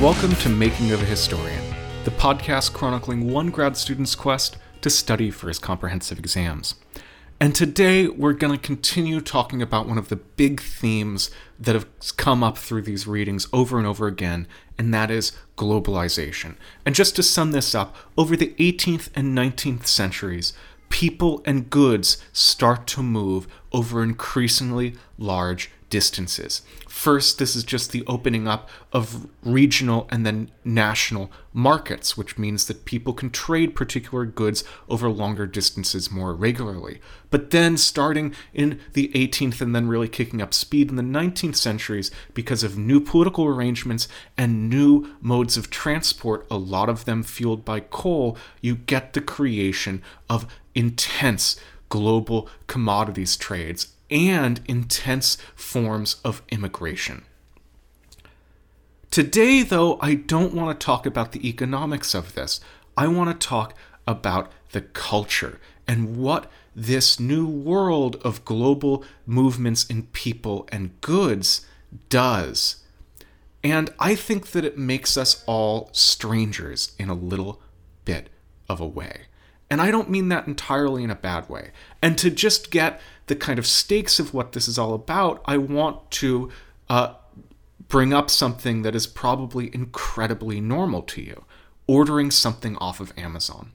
Welcome to Making of a Historian, the podcast chronicling one grad student's quest to study for his comprehensive exams. And today we're going to continue talking about one of the big themes that have come up through these readings over and over again, and that is globalization. And just to sum this up, over the 18th and 19th centuries, people and goods start to move over increasingly large distances. First, this is just the opening up of regional and then national markets, which means that people can trade particular goods over longer distances more regularly. But then, starting in the 18th and then really kicking up speed in the 19th centuries, because of new political arrangements and new modes of transport, a lot of them fueled by coal, you get the creation of intense global commodities trades and intense forms of immigration. Today, though, I don't want to talk about the economics of this. I want to talk about the culture and what this new world of global movements in people and goods does. And I think that it makes us all strangers in a little bit of a way. And I don't mean that entirely in a bad way. And to just get the kind of stakes of what this is all about, I want to uh, bring up something that is probably incredibly normal to you ordering something off of Amazon.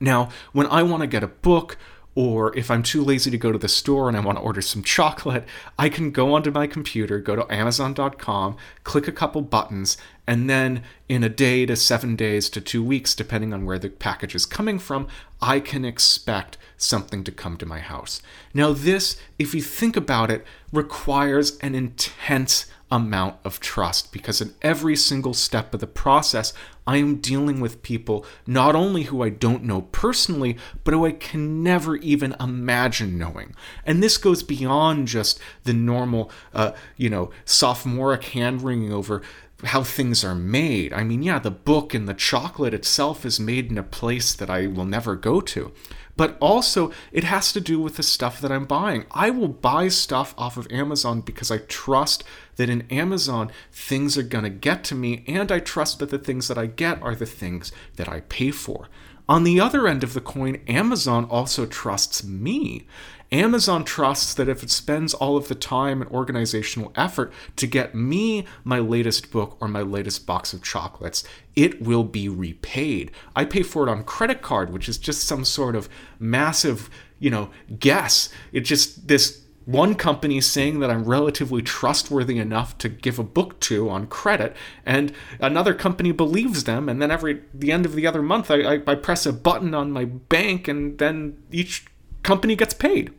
Now, when I want to get a book or if I'm too lazy to go to the store and I want to order some chocolate, I can go onto my computer, go to Amazon.com, click a couple buttons, and then in a day to seven days to two weeks, depending on where the package is coming from, I can expect something to come to my house. Now, this, if you think about it, requires an intense amount of trust because in every single step of the process, I am dealing with people not only who I don't know personally, but who I can never even imagine knowing. And this goes beyond just the normal, uh, you know, sophomoric hand wringing over how things are made. I mean, yeah, the book and the chocolate itself is made in a place that I will never go to but also it has to do with the stuff that I'm buying. I will buy stuff off of Amazon because I trust that in Amazon things are going to get to me and I trust that the things that I get are the things that I pay for. On the other end of the coin, Amazon also trusts me. Amazon trusts that if it spends all of the time and organizational effort to get me my latest book or my latest box of chocolates, it will be repaid. I pay for it on credit card, which is just some sort of massive, you know, guess. It's just this one company saying that I'm relatively trustworthy enough to give a book to on credit, and another company believes them, and then every the end of the other month, I, I, I press a button on my bank, and then each company gets paid.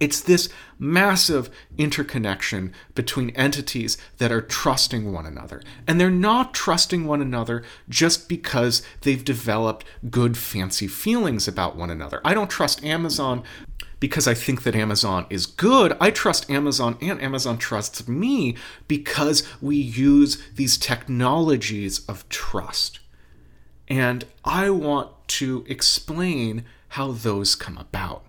It's this massive interconnection between entities that are trusting one another. And they're not trusting one another just because they've developed good, fancy feelings about one another. I don't trust Amazon because I think that Amazon is good. I trust Amazon and Amazon trusts me because we use these technologies of trust. And I want to explain how those come about.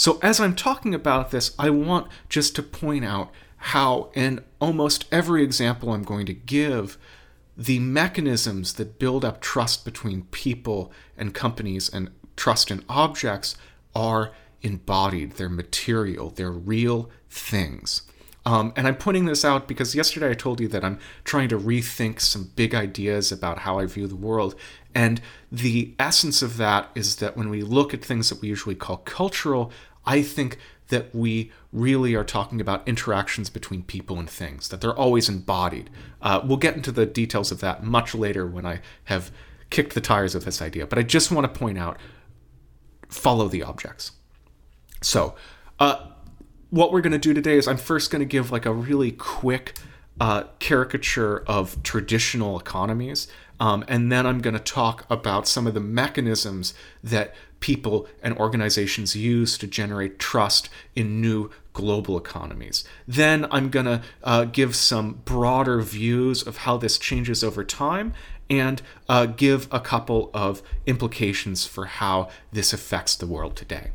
So, as I'm talking about this, I want just to point out how, in almost every example I'm going to give, the mechanisms that build up trust between people and companies and trust in objects are embodied, they're material, they're real things. Um, and I'm pointing this out because yesterday I told you that I'm trying to rethink some big ideas about how I view the world. And the essence of that is that when we look at things that we usually call cultural, I think that we really are talking about interactions between people and things, that they're always embodied. Uh, we'll get into the details of that much later when I have kicked the tires of this idea, but I just want to point out follow the objects. So, uh, what we're going to do today is I'm first going to give like a really quick uh, caricature of traditional economies. Um, and then I'm going to talk about some of the mechanisms that people and organizations use to generate trust in new global economies. Then I'm going to uh, give some broader views of how this changes over time and uh, give a couple of implications for how this affects the world today.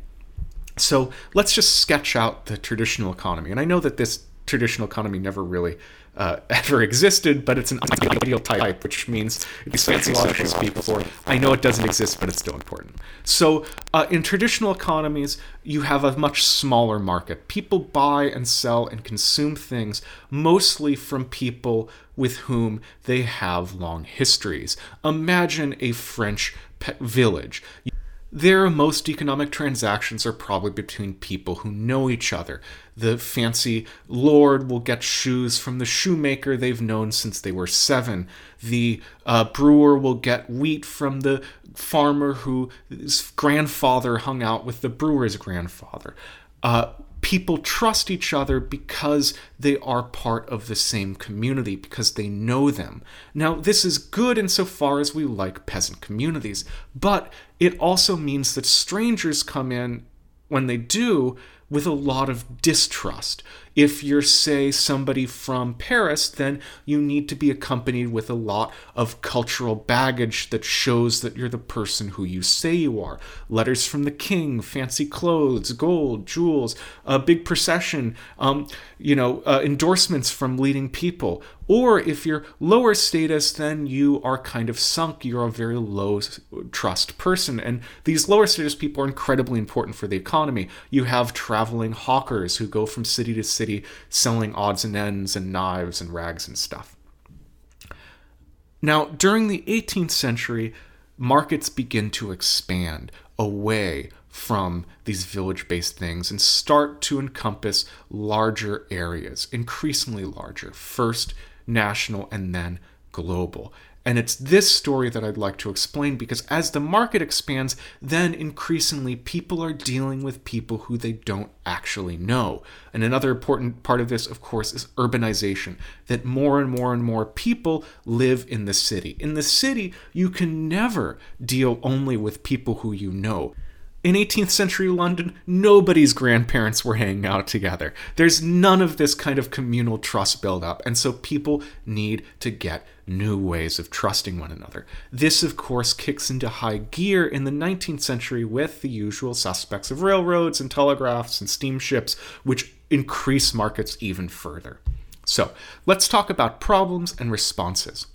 So let's just sketch out the traditional economy. And I know that this traditional economy never really uh, ever existed, but it's an ideal type, which means these fancy socialists speak for. I know it doesn't exist, but it's still important. So, uh, in traditional economies, you have a much smaller market. People buy and sell and consume things mostly from people with whom they have long histories. Imagine a French village. There, most economic transactions are probably between people who know each other. The fancy lord will get shoes from the shoemaker they've known since they were seven. The uh, brewer will get wheat from the farmer whose grandfather hung out with the brewer's grandfather. Uh, people trust each other because they are part of the same community, because they know them. Now, this is good insofar as we like peasant communities, but it also means that strangers come in when they do with a lot of distrust. If you're, say, somebody from Paris, then you need to be accompanied with a lot of cultural baggage that shows that you're the person who you say you are. Letters from the king, fancy clothes, gold, jewels, a big procession, um, you know, uh, endorsements from leading people. Or if you're lower status, then you are kind of sunk. You're a very low trust person. And these lower status people are incredibly important for the economy. You have traveling hawkers who go from city to city selling odds and ends and knives and rags and stuff. Now, during the 18th century, markets begin to expand away from these village based things and start to encompass larger areas, increasingly larger. First, national, and then global. And it's this story that I'd like to explain because as the market expands, then increasingly people are dealing with people who they don't actually know. And another important part of this, of course, is urbanization that more and more and more people live in the city. In the city, you can never deal only with people who you know. In 18th century London, nobody's grandparents were hanging out together. There's none of this kind of communal trust build up, and so people need to get new ways of trusting one another. This, of course, kicks into high gear in the 19th century with the usual suspects of railroads and telegraphs and steamships, which increase markets even further. So, let's talk about problems and responses.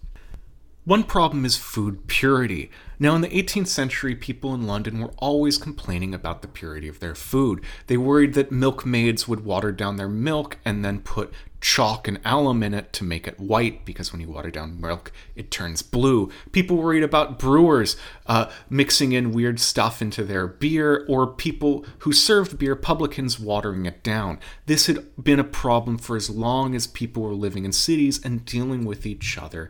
One problem is food purity. Now, in the 18th century, people in London were always complaining about the purity of their food. They worried that milkmaids would water down their milk and then put chalk and alum in it to make it white because when you water down milk, it turns blue. People worried about brewers uh, mixing in weird stuff into their beer, or people who served beer, publicans watering it down. This had been a problem for as long as people were living in cities and dealing with each other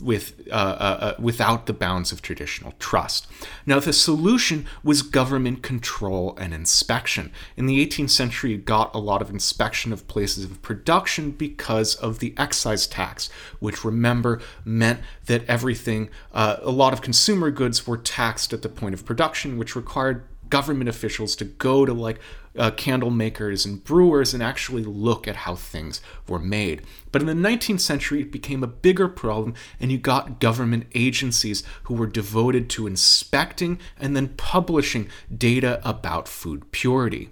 with uh, uh, uh, without the bounds of traditional trust. Now, the solution was government control and inspection. In the 18th century, you got a lot of inspection of places of production because of the excise tax, which remember meant that everything, uh, a lot of consumer goods were taxed at the point of production, which required government officials to go to like uh, candle makers and brewers and actually look at how things were made. But in the 19th century, it became a bigger problem, and you got government agencies who were devoted to inspecting and then publishing data about food purity.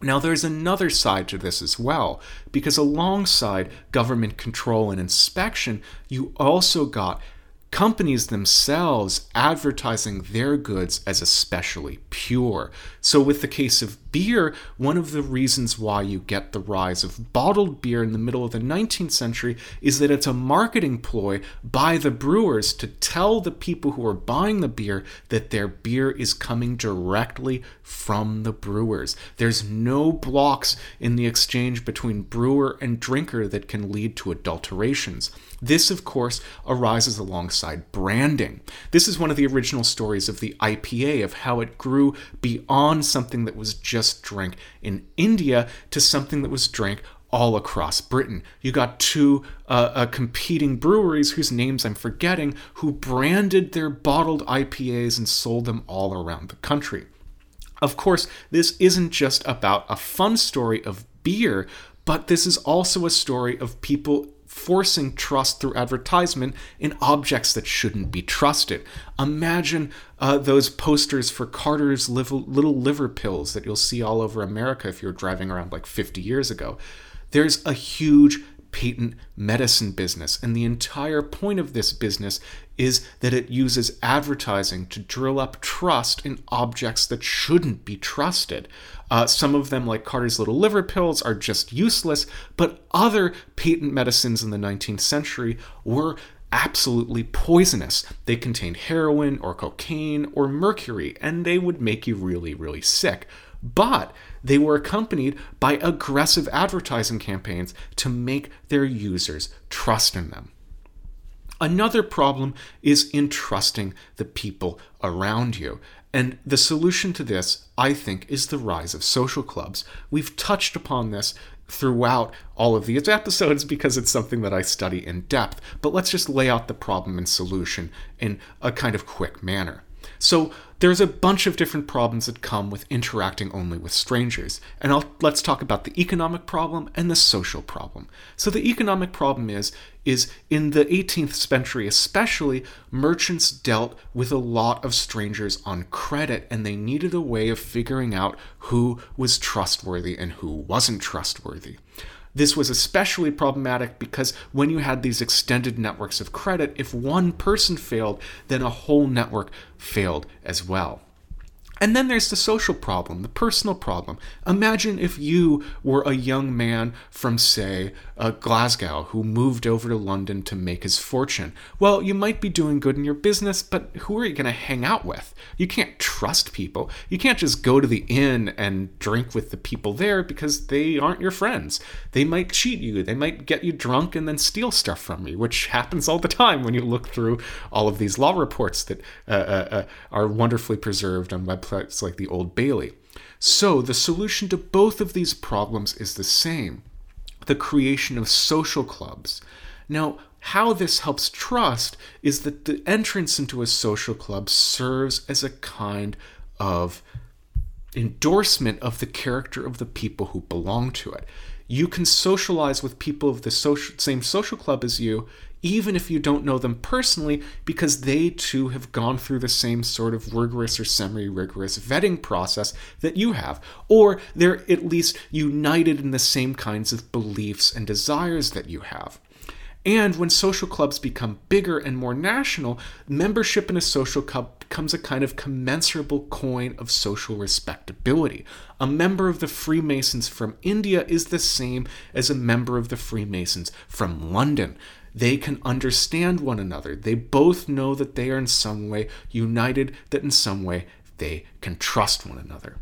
Now, there's another side to this as well, because alongside government control and inspection, you also got companies themselves advertising their goods as especially pure. So, with the case of beer, one of the reasons why you get the rise of bottled beer in the middle of the 19th century is that it's a marketing ploy by the brewers to tell the people who are buying the beer that their beer is coming directly from the brewers. There's no blocks in the exchange between brewer and drinker that can lead to adulterations. This, of course, arises alongside branding. This is one of the original stories of the IPA, of how it grew beyond something that was just drank in India to something that was drank all across Britain. You got two uh, uh, competing breweries whose names I'm forgetting who branded their bottled IPAs and sold them all around the country. Of course, this isn't just about a fun story of beer, but this is also a story of people forcing trust through advertisement in objects that shouldn't be trusted. Imagine uh, those posters for Carter's little liver pills that you'll see all over America if you're driving around like 50 years ago. There's a huge patent medicine business, and the entire point of this business is that it uses advertising to drill up trust in objects that shouldn't be trusted. Uh, some of them, like Carter's Little Liver Pills, are just useless, but other patent medicines in the 19th century were absolutely poisonous. They contained heroin or cocaine or mercury, and they would make you really, really sick. But they were accompanied by aggressive advertising campaigns to make their users trust in them. Another problem is in trusting the people around you. And the solution to this, I think, is the rise of social clubs. We've touched upon this throughout all of these episodes because it's something that I study in depth, but let's just lay out the problem and solution in a kind of quick manner. So, there's a bunch of different problems that come with interacting only with strangers. And I'll, let's talk about the economic problem and the social problem. So the economic problem is is in the 18th century especially merchants dealt with a lot of strangers on credit and they needed a way of figuring out who was trustworthy and who wasn't trustworthy. This was especially problematic because when you had these extended networks of credit, if one person failed, then a whole network failed as well. And then there's the social problem, the personal problem. Imagine if you were a young man from, say, uh, Glasgow who moved over to London to make his fortune. Well, you might be doing good in your business, but who are you going to hang out with? You can't trust people. You can't just go to the inn and drink with the people there because they aren't your friends. They might cheat you, they might get you drunk and then steal stuff from you, which happens all the time when you look through all of these law reports that uh, uh, uh are wonderfully preserved on websites it's like the Old Bailey. So, the solution to both of these problems is the same the creation of social clubs. Now, how this helps trust is that the entrance into a social club serves as a kind of endorsement of the character of the people who belong to it. You can socialize with people of the social, same social club as you even if you don't know them personally, because they too have gone through the same sort of rigorous or semi rigorous vetting process that you have. Or they're at least united in the same kinds of beliefs and desires that you have. And when social clubs become bigger and more national, membership in a social club becomes a kind of commensurable coin of social respectability. A member of the Freemasons from India is the same as a member of the Freemasons from London. They can understand one another. They both know that they are in some way united, that in some way they can trust one another.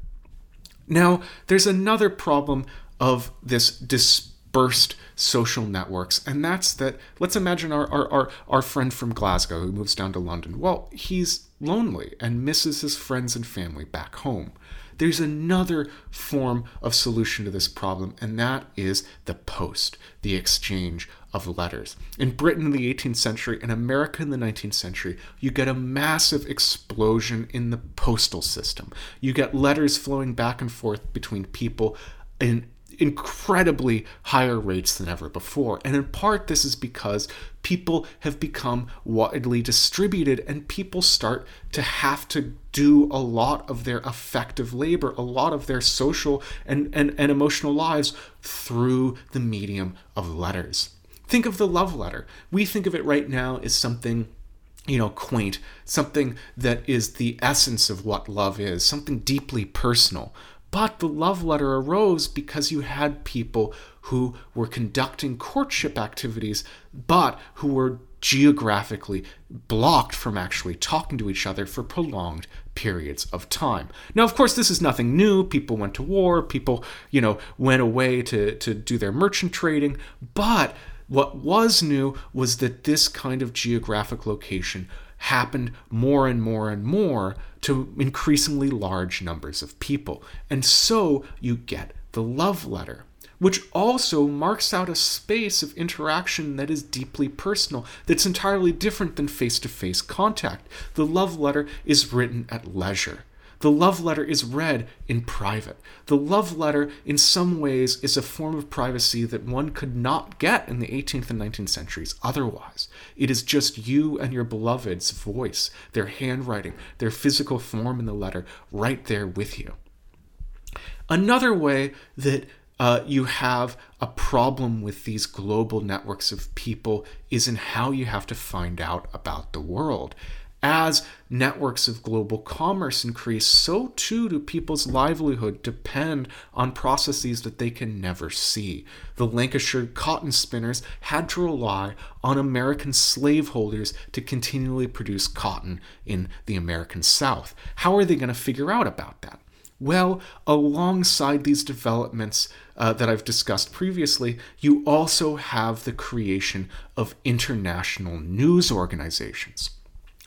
Now, there's another problem of this dispersed social networks, and that's that let's imagine our, our, our, our friend from Glasgow who moves down to London. Well, he's lonely and misses his friends and family back home. There's another form of solution to this problem, and that is the post, the exchange of letters. In Britain in the 18th century and America in the 19th century, you get a massive explosion in the postal system. You get letters flowing back and forth between people in incredibly higher rates than ever before. And in part, this is because people have become widely distributed and people start to have to do a lot of their effective labor, a lot of their social and, and, and emotional lives through the medium of letters. Think of the love letter. We think of it right now as something you know, quaint, something that is the essence of what love is, something deeply personal. But the love letter arose because you had people who were conducting courtship activities, but who were geographically blocked from actually talking to each other for prolonged periods of time. Now, of course, this is nothing new. People went to war, people, you know, went away to, to do their merchant trading, but what was new was that this kind of geographic location happened more and more and more to increasingly large numbers of people. And so you get the love letter, which also marks out a space of interaction that is deeply personal, that's entirely different than face to face contact. The love letter is written at leisure. The love letter is read in private. The love letter, in some ways, is a form of privacy that one could not get in the 18th and 19th centuries otherwise. It is just you and your beloved's voice, their handwriting, their physical form in the letter, right there with you. Another way that uh, you have a problem with these global networks of people is in how you have to find out about the world. As networks of global commerce increase, so too do people's livelihood depend on processes that they can never see. The Lancashire cotton spinners had to rely on American slaveholders to continually produce cotton in the American South. How are they going to figure out about that? Well, alongside these developments uh, that I've discussed previously, you also have the creation of international news organizations.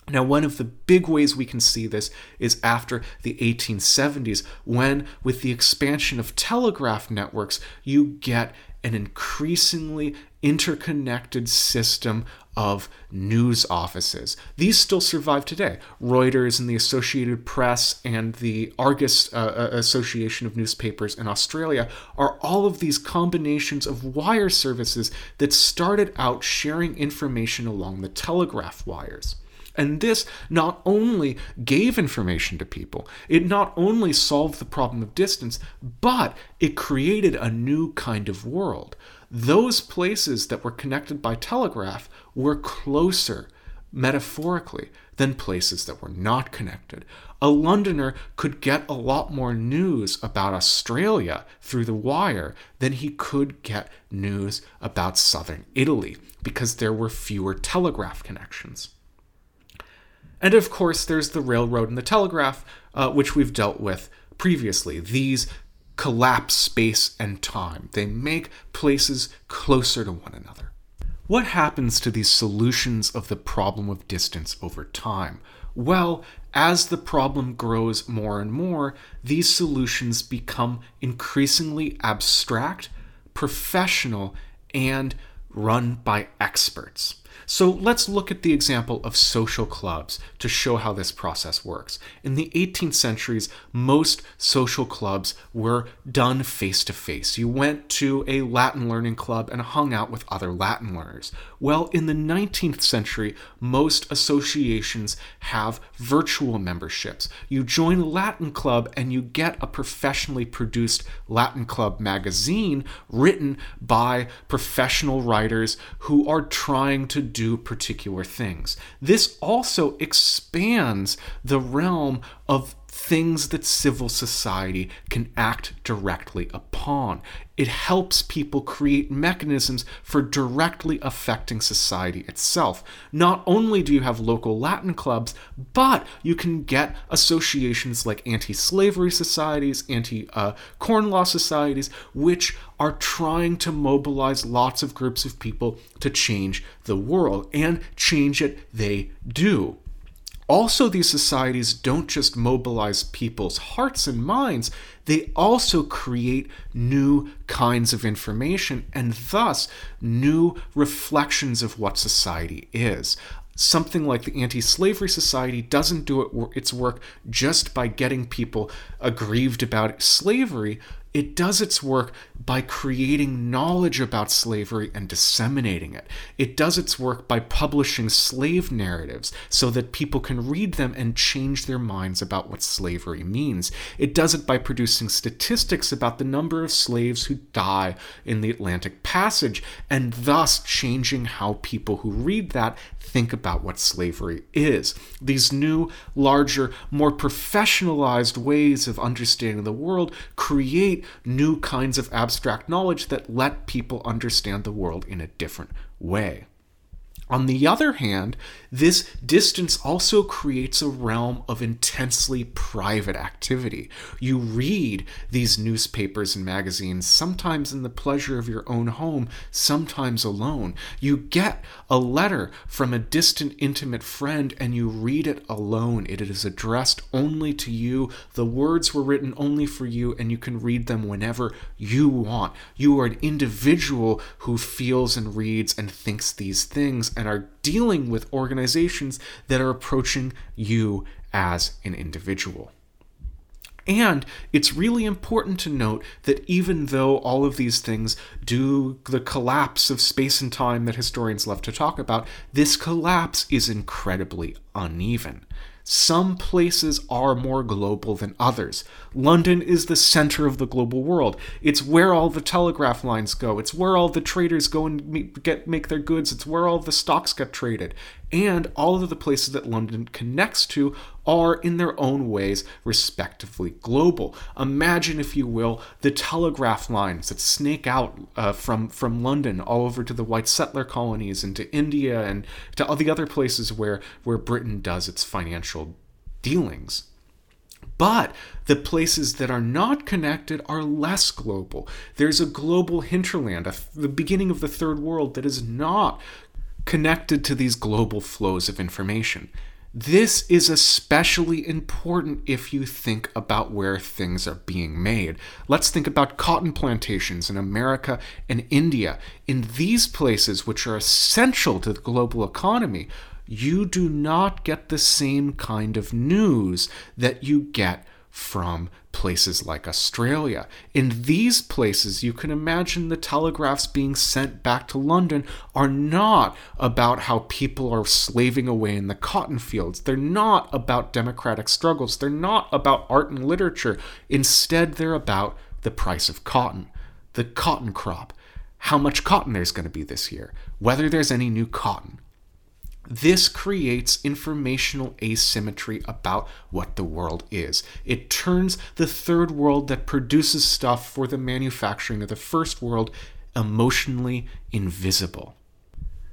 Now, one of the big ways we can see this is after the 1870s, when, with the expansion of telegraph networks, you get an increasingly interconnected system of news offices. These still survive today. Reuters and the Associated Press and the Argus uh, uh Association of Newspapers in Australia are all of these combinations of wire services that started out sharing information along the telegraph wires. And this not only gave information to people, it not only solved the problem of distance, but it created a new kind of world. Those places that were connected by telegraph were closer, metaphorically, than places that were not connected. A Londoner could get a lot more news about Australia through the wire than he could get news about southern Italy because there were fewer telegraph connections. And of course, there's the railroad and the telegraph, uh, which we've dealt with previously. These collapse space and time, they make places closer to one another. What happens to these solutions of the problem of distance over time? Well, as the problem grows more and more, these solutions become increasingly abstract, professional, and run by experts. So let's look at the example of social clubs to show how this process works. In the 18th centuries, most social clubs were done face to face. You went to a Latin learning club and hung out with other Latin learners. Well, in the 19th century, most associations have virtual memberships. You join a Latin club and you get a professionally produced Latin club magazine written by professional writers who are trying to do particular things. This also expands the realm of things that civil society can act directly upon. It helps people create mechanisms for directly affecting society itself. Not only do you have local Latin clubs, but you can get associations like anti slavery societies, anti uh, corn law societies, which are trying to mobilize lots of groups of people to change the world, and change it they do. Also, these societies don't just mobilize people's hearts and minds, they also create new kinds of information and thus new reflections of what society is. Something like the Anti Slavery Society doesn't do it, its work just by getting people aggrieved about slavery, it does its work by creating knowledge about slavery and disseminating it. It does its work by publishing slave narratives so that people can read them and change their minds about what slavery means. It does it by producing statistics about the number of slaves who die in the Atlantic Passage and thus changing how people who read that think about what slavery is. These new, larger, more professionalized ways of understanding the world create new kinds of abstract knowledge that let people understand the world in a different way. On the other hand, this distance also creates a realm of intensely private activity. You read these newspapers and magazines, sometimes in the pleasure of your own home, sometimes alone. You get a letter from a distant, intimate friend and you read it alone. It is addressed only to you. The words were written only for you, and you can read them whenever you want. You are an individual who feels and reads and thinks these things and are dealing with organizations that are approaching you as an individual. And it's really important to note that even though all of these things do the collapse of space and time that historians love to talk about, this collapse is incredibly uneven. Some places are more global than others. London is the center of the global world. It's where all the telegraph lines go. It's where all the traders go and get make their goods. It's where all the stocks get traded. And all of the places that London connects to are in their own ways respectively global. Imagine, if you will, the telegraph lines that snake out uh, from from London all over to the white settler colonies and to India and to all the other places where where Britain does its financial dealings. But the places that are not connected are less global. There's a global hinterland, a, the beginning of the third world that is not connected to these global flows of information. This is especially important if you think about where things are being made. Let's think about cotton plantations in America and India. In these places, which are essential to the global economy, you do not get the same kind of news that you get from places like Australia. In these places, you can imagine the telegraphs being sent back to London are not about how people are slaving away in the cotton fields. They're not about democratic struggles. They're not about art and literature. Instead, they're about the price of cotton, the cotton crop, how much cotton there's going to be this year, whether there's any new cotton. This creates informational asymmetry about what the world is. It turns the third world that produces stuff for the manufacturing of the first world emotionally invisible.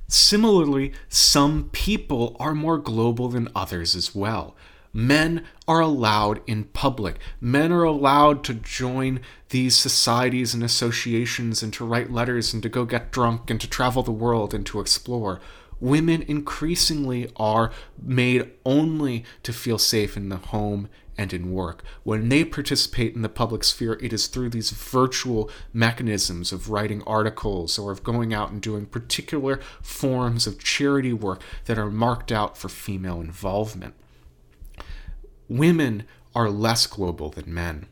Similarly, some people are more global than others as well. Men are allowed in public. Men are allowed to join these societies and associations and to write letters and to go get drunk and to travel the world and to explore women increasingly are made only to feel safe in the home and in work. When they participate in the public sphere, it is through these virtual mechanisms of writing articles or of going out and doing particular forms of charity work that are marked out for female involvement. Women are less global than men.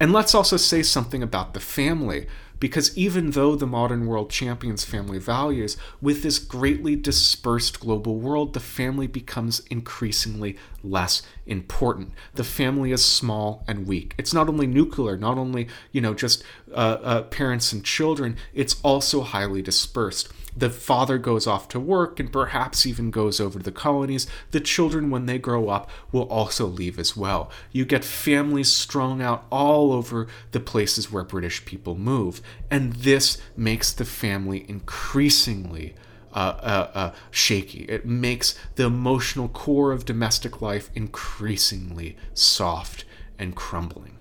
And let's also say something about the family because even though the modern world champions family values, with this greatly dispersed global world, the family becomes increasingly less important. The family is small and weak. It's not only nuclear, not only, you know, just uh, uh, parents and children, it's also highly dispersed. The father goes off to work and perhaps even goes over to the colonies. The children, when they grow up, will also leave as well. You get families strung out all over the places where British people move. And this makes the family increasingly. Uh, uh, uh, shaky. It makes the emotional core of domestic life increasingly soft and crumbling.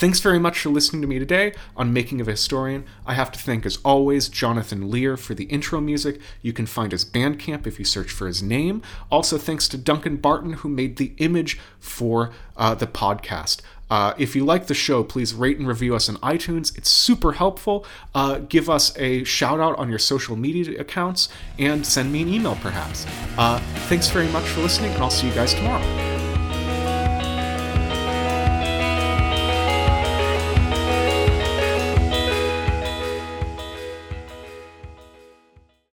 Thanks very much for listening to me today on Making of a Historian. I have to thank, as always, Jonathan Lear for the intro music. You can find his Bandcamp if you search for his name. Also, thanks to Duncan Barton, who made the image for uh, the podcast. Uh, if you like the show, please rate and review us on iTunes. It's super helpful. Uh, give us a shout out on your social media accounts and send me an email, perhaps. Uh, thanks very much for listening, and I'll see you guys tomorrow.